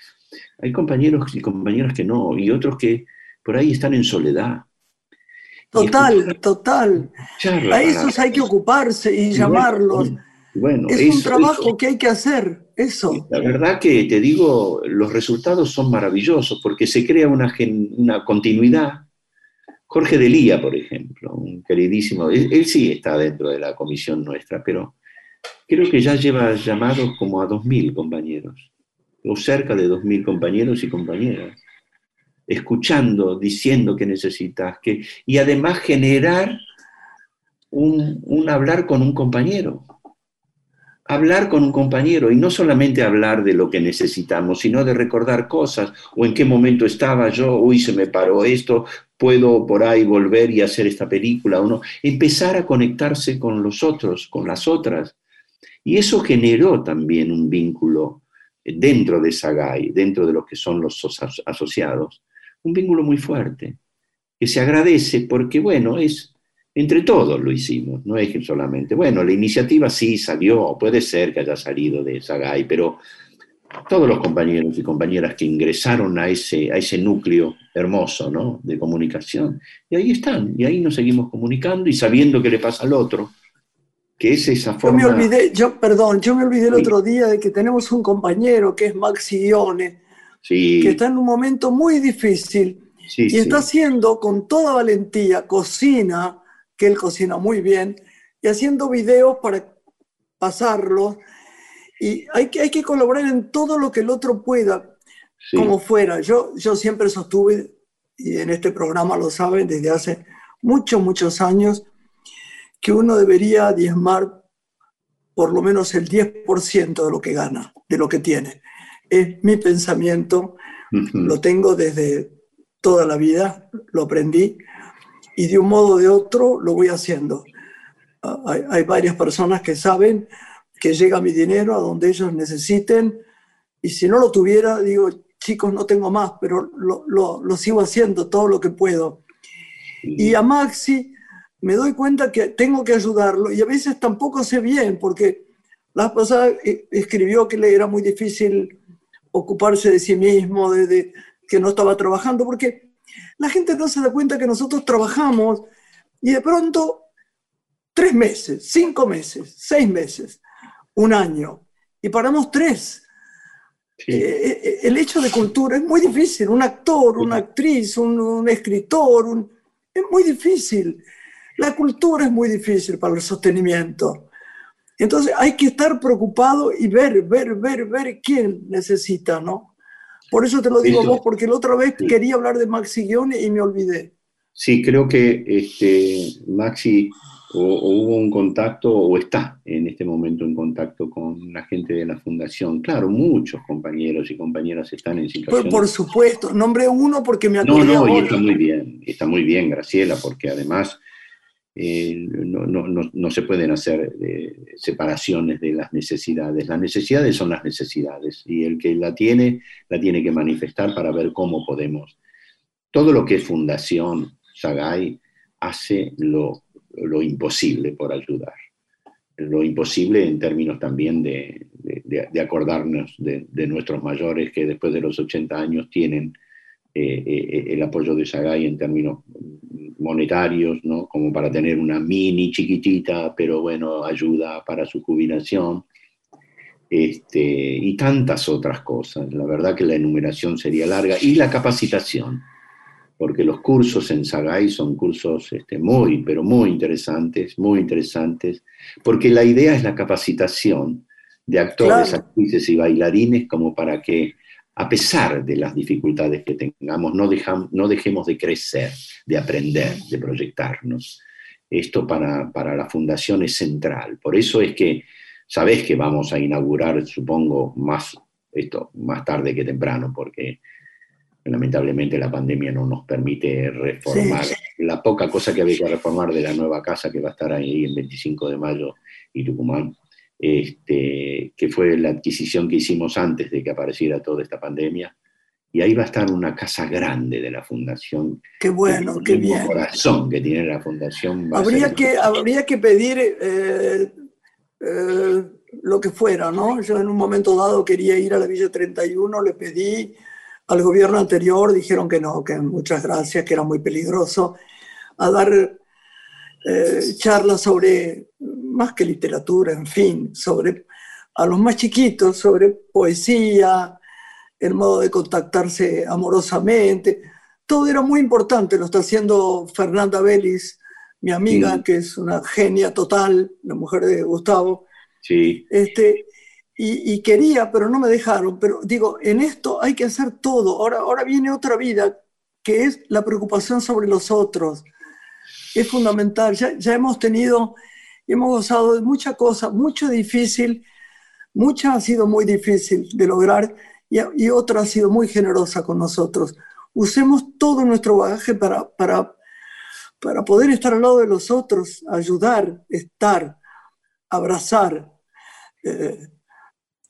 hay compañeros y compañeras que no, y otros que por ahí están en soledad.
Total, total. A esos hay que ocuparse y llamarlos es un trabajo que hay que hacer, eso.
La verdad que te digo, los resultados son maravillosos porque se crea una, una continuidad. Jorge Delía, por ejemplo, un queridísimo, él, sí está dentro de la comisión nuestra, pero creo que ya lleva llamados como a 2.000 compañeros, o cerca de 2.000 compañeros y compañeras, escuchando, diciendo que necesitas, que, y además generar un, un hablar con un compañero hablar con un compañero y no solamente hablar de lo que necesitamos, sino de recordar cosas o en qué momento estaba yo, uy, se me paró esto, puedo por ahí volver y hacer esta película o no. Empezar a conectarse con los otros, con las otras. Y eso generó también un vínculo dentro de Sagay, dentro de lo que son los asociados, un vínculo muy fuerte, que se agradece porque, bueno, es entre todos lo hicimos, no es que solamente. Bueno, la iniciativa sí salió, puede ser que haya salido de Sagay, pero todos los compañeros y compañeras que ingresaron a ese, a ese núcleo hermoso ¿no? de comunicación, y ahí están, y ahí nos seguimos comunicando y sabiendo qué le pasa al otro, que es esa forma...
Yo me olvidé, yo, perdón, yo me olvidé el otro día de que tenemos un compañero que es Maxi Ione, que está en un momento muy difícil y está haciendo con toda valentía, cocina, que él cocina muy bien, y haciendo videos para pasarlos. Y hay que, hay que colaborar en todo lo que el otro pueda, como fuera. Yo, yo siempre sostuve, y en este programa lo saben desde hace muchos, muchos años, que uno debería diezmar por lo menos el 10% de lo que gana, de lo que tiene. Es mi pensamiento, lo tengo desde toda la vida, lo aprendí y de un modo o de otro lo voy haciendo. Ah, hay, varias personas que saben que llega mi dinero a donde ellos necesiten y si no lo tuviera, digo, chicos, no tengo más, pero lo, lo, sigo haciendo todo lo que puedo. Y a Maxi me doy cuenta que tengo que ayudarlo y a veces tampoco sé bien, porque la pasada eh, escribió que le era muy difícil ocuparse de sí mismo, de, que no estaba trabajando, porque la gente no se da cuenta que nosotros trabajamos y de pronto tres meses, cinco meses, seis meses, un año, y paramos tres. Eh, eh, el hecho de cultura es muy difícil, un actor, una actriz, un, escritor, es muy difícil. La cultura es muy difícil para el sostenimiento. Entonces hay que estar preocupado y ver, ver, ver, ver quién necesita, ¿no? Por eso te lo digo vos, porque la otra vez quería hablar de Maxi Guione y me olvidé.
Sí, creo que este, Maxi o, hubo un contacto o está en este momento en contacto con la gente de la fundación. Claro, muchos compañeros y compañeras están en situación.
Por, supuesto, nombre uno porque me
acordé No, no, y está muy bien, está muy bien, Graciela, porque además eh, no, no, no, se pueden hacer eh, separaciones de las necesidades. Las necesidades son las necesidades y el que la tiene, la tiene que manifestar para ver cómo podemos. Todo lo que es fundación, Sagay, hace lo, lo imposible por ayudar. Lo imposible en términos también de, de, acordarnos de, nuestros mayores que después de los 80 años tienen el apoyo de Sagay en términos monetarios, ¿no? como para tener una mini chiquitita, pero bueno, ayuda para su jubilación, este, y tantas otras cosas. La verdad que la enumeración sería larga, y la capacitación, porque los cursos en Sagay son cursos este, muy, pero muy interesantes, muy interesantes, porque la idea es la capacitación de actores, actrices y bailarines como para que a pesar de las dificultades que tengamos, no, no dejemos de crecer, de aprender, de proyectarnos. Esto para, para la fundación es central. Por eso es que, sabés que vamos a inaugurar, supongo, más, esto, más tarde que temprano, porque lamentablemente la pandemia no nos permite reformar la poca cosa que había que reformar de la nueva casa que va a estar ahí el 25 de mayo y Tucumán este, que fue la adquisición que hicimos antes de que apareciera toda esta pandemia. Y ahí va a estar una casa grande de la fundación.
Qué bueno, qué bien.
corazón que tiene la fundación.
Habría que, habría que pedir eh, eh, lo que fuera, ¿no? Yo en un momento dado quería ir a la Villa 31, le pedí al gobierno anterior, dijeron que no, que muchas gracias, que era muy peligroso, a dar eh, charlas sobre más que literatura, en fin, sobre a los más chiquitos, sobre poesía, el modo de contactarse amorosamente. Todo era muy importante, lo está haciendo Fernanda Vélez, mi amiga, que es una genia total, la mujer de Gustavo.
Sí.
Este, y, quería, pero no me dejaron. Pero digo, en esto hay que hacer todo. Ahora, ahora viene otra vida, que es la preocupación sobre los otros. Es fundamental. Ya, ya hemos tenido hemos gozado de mucha cosa, mucho difícil, mucha ha sido muy difícil de lograr y, y otra ha sido muy generosa con nosotros. Usemos todo nuestro bagaje para, para, para poder estar al lado de los otros, ayudar, estar, abrazar. Eh,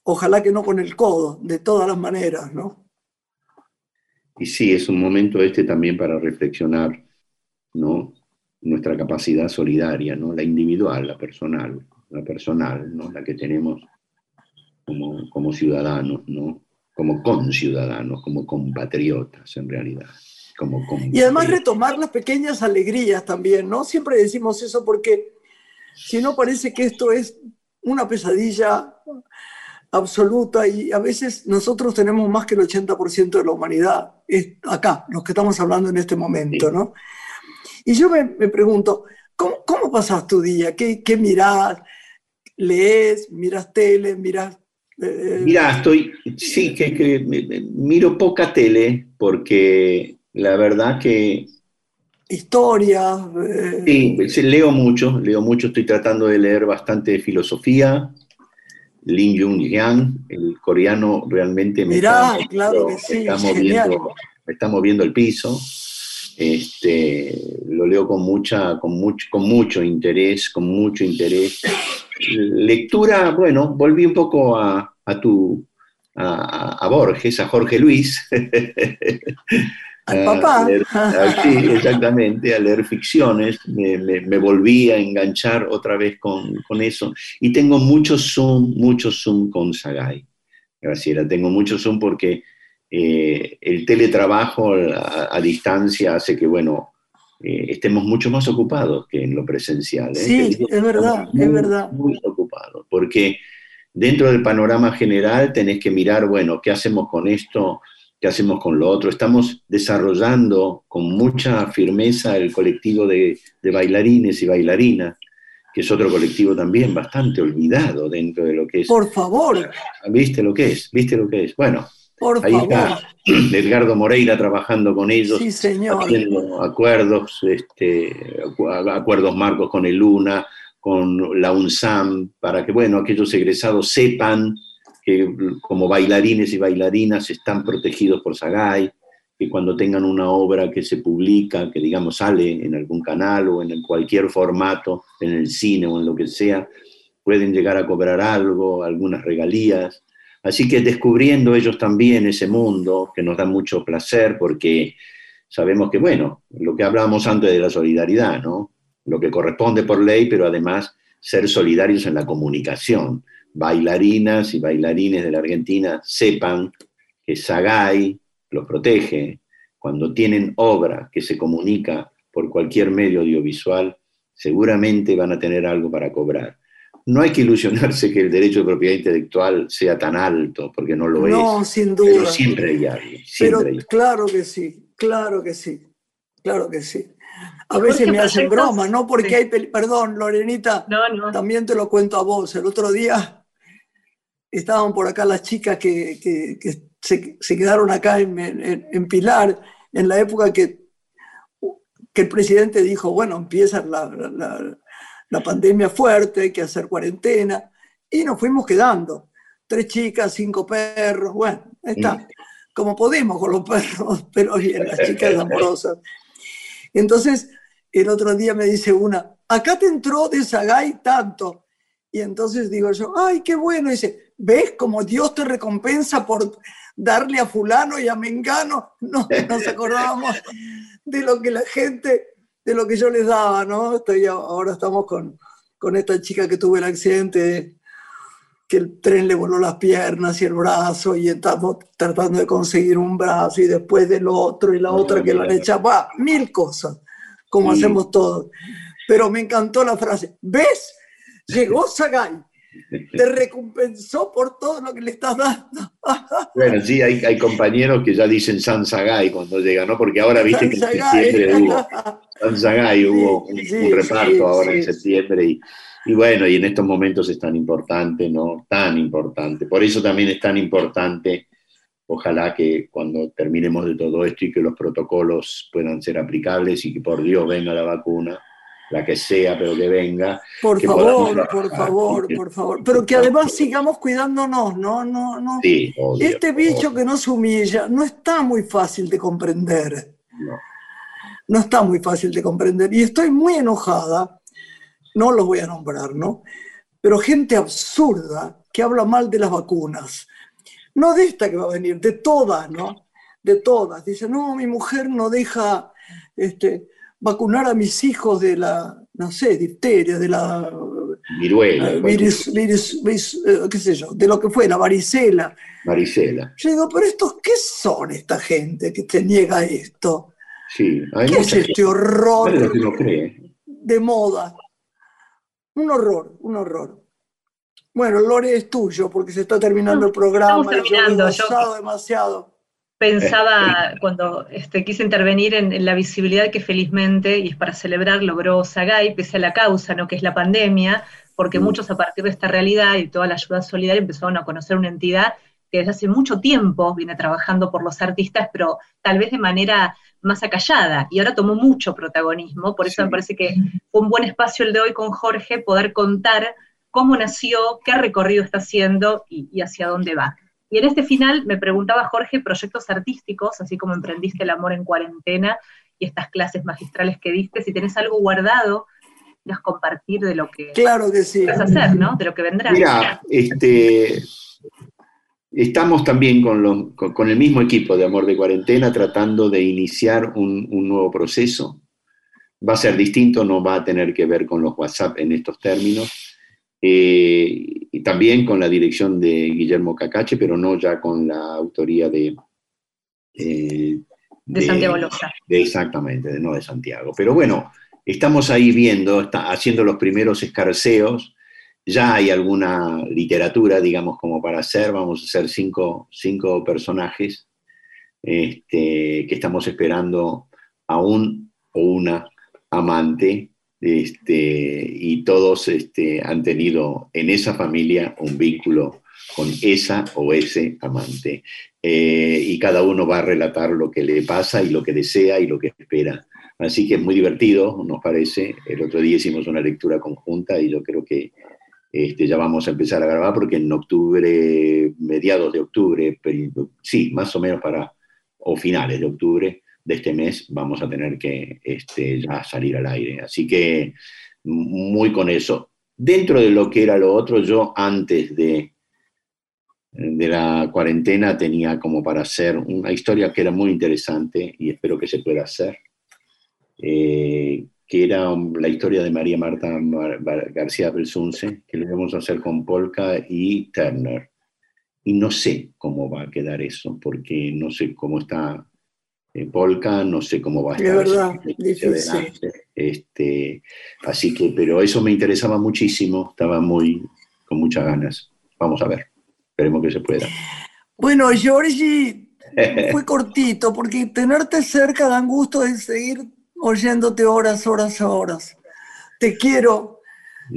ojalá que no con el codo, de todas las maneras, ¿no?
Y sí, es un momento este también para reflexionar, ¿no? Nuestra capacidad solidaria, ¿no? la individual, la personal, la personal, ¿no? la que tenemos como, como ciudadanos, ¿no? como conciudadanos, como compatriotas en realidad. Como
y además retomar las pequeñas alegrías también, ¿no? Siempre decimos eso porque si no parece que esto es una pesadilla absoluta y a veces nosotros tenemos más que el 80% de la humanidad, es acá, los que estamos hablando en este momento, ¿no? Y yo me, pregunto, ¿cómo, ¿cómo, pasas tu día? ¿Qué, qué mirás? ¿Lees? ¿Miras tele? ¿Miras...?
Eh, Mira, estoy, sí, que, que, miro poca tele porque la verdad que...
Historia.
Eh, sí, leo mucho, leo mucho, estoy tratando de leer bastante de filosofía. Lin Jung Yang, el coreano realmente
me, Mirá, claro que sí,
me está moviendo el piso. Este, lo leo con, mucha, con, mucho, con mucho interés, con mucho interés. Lectura, bueno, volví un poco a, a tu, a, Borges, a Jorge Luis.
Al papá.
leer- sí, exactamente, a leer ficciones. Me, me- me volví a enganchar otra vez con, con eso. Y tengo mucho Zoom, mucho Zoom con Sagai. Graciela, tengo mucho Zoom porque eh, el teletrabajo a, a distancia hace que, bueno, eh, estemos mucho más ocupados que en lo presencial. ¿eh?
Sí,
digo,
es verdad, es verdad.
Muy ocupados, porque dentro del panorama general tenés que mirar, bueno, ¿qué hacemos con esto? ¿Qué hacemos con lo otro? Estamos desarrollando con mucha firmeza el colectivo de, de bailarines y bailarinas, que es otro colectivo también bastante olvidado dentro de lo que es.
Por favor,
¿Viste lo que es? ¿Viste lo que es? Bueno,
por
ahí
favor.
está Edgardo Moreira trabajando con ellos,
Sí, señor.
haciendo acuerdos, este, acu- acuerdos marcos con el Luna, con la UNSAM, para que, bueno, aquellos egresados sepan que como bailarines y bailarinas están protegidos por Sagay, que cuando tengan una obra que se publica, que digamos sale en algún canal o en cualquier formato, en el cine o en lo que sea, pueden llegar a cobrar algo, algunas regalías. Así que descubriendo ellos también ese mundo, que nos da mucho placer porque sabemos que, bueno, lo que hablábamos antes de la solidaridad, ¿no? Lo que corresponde por ley, pero además ser solidarios en la comunicación. Bailarinas y bailarines de la Argentina sepan que Sagay los protege. Cuando tienen obra que se comunica por cualquier medio audiovisual, seguramente van a tener algo para cobrar. No hay que ilusionarse que el derecho de propiedad intelectual sea tan alto, porque no lo
No,
es.
sin
Pero
duda.
siempre hay algo.
Pero
hay
claro que sí, claro que sí, claro que sí. A veces me hacen broma, ¿no? Porque
sí.
hay, perdón, Lorenita,
No, no.
también te lo cuento a vos. El otro día estaban por acá las chicas que, que- que se, se quedaron acá en, en- en Pilar, en la época que, que el presidente dijo, bueno, empieza la, la- la pandemia fuerte, hay que hacer cuarentena, y nos fuimos quedando. Tres chicas, cinco perros, bueno, está. Como podemos con los perros, pero bien, las chicas amorosas. Entonces, el otro día me dice una, acá te entró de Sagay tanto. Y entonces digo yo, ay, qué bueno. Y dice, ¿ves cómo Dios te recompensa por darle a fulano y a Mengano? No, nos acordábamos de lo que la gente, de lo que yo les daba, ¿no? Estoy, ahora estamos con, con esta chica que tuvo el accidente, que el tren le voló las piernas y el brazo, y estamos tratando de conseguir un brazo, y después del otro, y la
No,
otra que lo han echado, va, mil cosas, como
Sí.
hacemos todos. Pero me encantó la frase, ¿ves? Llegó Sagay, te recompensó por todo lo que le estás dando.
Bueno, sí, hay, hay compañeros que ya dicen San Sagay cuando llegan, ¿no? Porque ahora viste que en septiembre hubo, San Sagay hubo un,
Sí,
un reparto
sí,
ahora en
sí.
septiembre y, y bueno, y en estos momentos es tan importante, ¿no? Tan importante. Por eso también es tan importante, ojalá que cuando terminemos de todo esto y que los protocolos puedan ser aplicables y que por Dios venga la vacuna, la que sea, pero que venga.
Por
que
favor, por favor, por favor. Pero que además sigamos cuidándonos, no, no, no.
Sí, obvio,
Este bicho que nos humilla no está muy fácil de comprender.
No.
No está muy fácil de comprender. Y estoy muy enojada, no los voy a nombrar, ¿no? Pero gente absurda que habla mal de las vacunas. No de esta que va a venir, de todas, ¿no? De todas. Dice, no, mi mujer no deja este, vacunar a mis hijos de la, no sé, difteria, de la
Viruela,
eh, virus, virus- virus, eh, qué sé yo, de lo que fue, la varicela.
varicela.
Yo digo, pero estos, ¿qué son esta gente que te niega esto?
Sí, hay
¿Qué es
gente
este horror
que no cree.
de moda? Un horror, un horror. Bueno, Lore es tuyo porque se está terminando
No,
el programa.
estamos
yo lo he
terminando, yo-
demasiado.
Pensaba cuando este, quise intervenir en, en la visibilidad que felizmente, y es para celebrar, logró Sagay, pese a la causa, ¿no? que es la pandemia, porque
Mm.
muchos a partir de esta realidad y toda la ayuda solidaria empezaron a conocer una entidad que desde hace mucho tiempo viene trabajando por los artistas, pero tal vez de manera más acallada, y ahora tomó mucho protagonismo, por eso
Sí.
me parece que fue un buen espacio el de hoy con Jorge, poder contar cómo nació, qué recorrido está haciendo y, y hacia dónde va. Y en este final me preguntaba Jorge, proyectos artísticos, así como emprendiste el amor en cuarentena y estas clases magistrales que diste, si tenés algo guardado, quieras compartir de lo que
Claro que sí.
vas a hacer, ¿no? De lo que vendrá.
Mira, este, estamos también con, con, el mismo equipo de Amor de Cuarentena tratando de iniciar un, un, nuevo proceso. Va a ser distinto, no va a tener que ver con los WhatsApp en estos términos. Eh, y también con la dirección de Guillermo Cacache, pero no ya con la autoría de...
Eh, de, Santiago Loza.
exactamente, no de Santiago. Pero bueno, estamos ahí viendo, está, haciendo los primeros escarceos ya hay alguna literatura, digamos, como para hacer, vamos a hacer cinco, cinco personajes este, que estamos esperando a un o una amante, este, y todos este, han tenido en esa familia un vínculo con esa o ese amante. Eh, y cada uno va a relatar lo que le pasa y lo que desea y lo que espera. Así que es muy divertido, nos parece. El otro día hicimos una lectura conjunta y yo creo que este, ya vamos a empezar a grabar porque en octubre, mediados de octubre, sí, más o menos para, o finales de octubre de este mes, vamos a tener que este, ya salir al aire. Así que muy con eso. Dentro de lo que era lo otro, yo antes de, de la cuarentena tenía como para hacer una historia que era muy interesante y espero que se pueda hacer. Eh, que era la historia de María Marta García Belsunce, que lo íbamos a hacer con Polka y Turner. Y no sé cómo va a quedar eso, porque no sé cómo está Polka, no sé cómo va a estar.
verdad, difícil.
Este, así que, pero eso me interesaba muchísimo, estaba muy, con muchas ganas. Vamos a ver, esperemos que se pueda.
Bueno, Georgie, fue cortito, porque tenerte cerca da gusto de seguir oyéndote horas, horas, horas. Te quiero,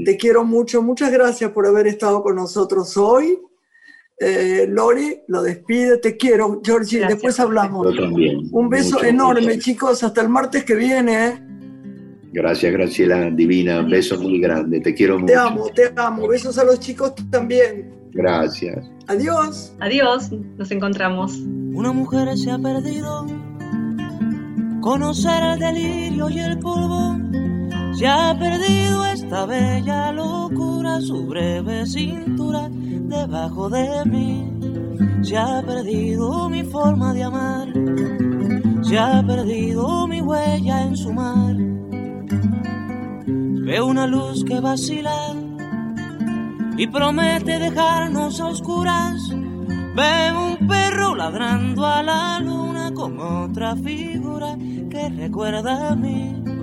te quiero mucho. Muchas gracias por haber estado con nosotros hoy. Eh, Lori, lo despide, te quiero. Georgie, después hablamos.
Yo también.
Un beso enorme, chicos. Hasta el martes que viene. ¿eh?
Gracias, Graciela, divina. Un beso muy grande. Te quiero mucho.
Te amo, te amo. Besos a los chicos también.
Gracias.
Adiós.
Adiós. Nos encontramos.
Una mujer se ha perdido conocer el delirio y el polvo. Se ha perdido esta bella locura, su breve cintura debajo de mí. Se ha perdido mi forma de amar, se ha perdido mi huella en su mar. Veo una luz que vacila y promete dejarnos a oscuras. Veo un perro ladrando a la luna con otra figura que recuerda a mí.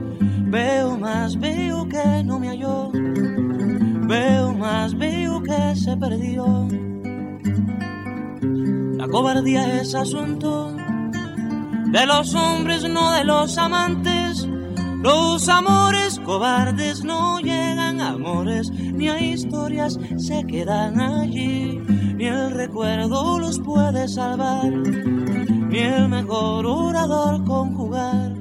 Veo más, veo que no me halló. Veo más, veo que se perdió. La cobardía es asunto de los hombres, no de los amantes. Los amores cobardes no llegan a amores, ni a historias se quedan allí, ni el recuerdo los puede salvar ni el mejor orador conjugar.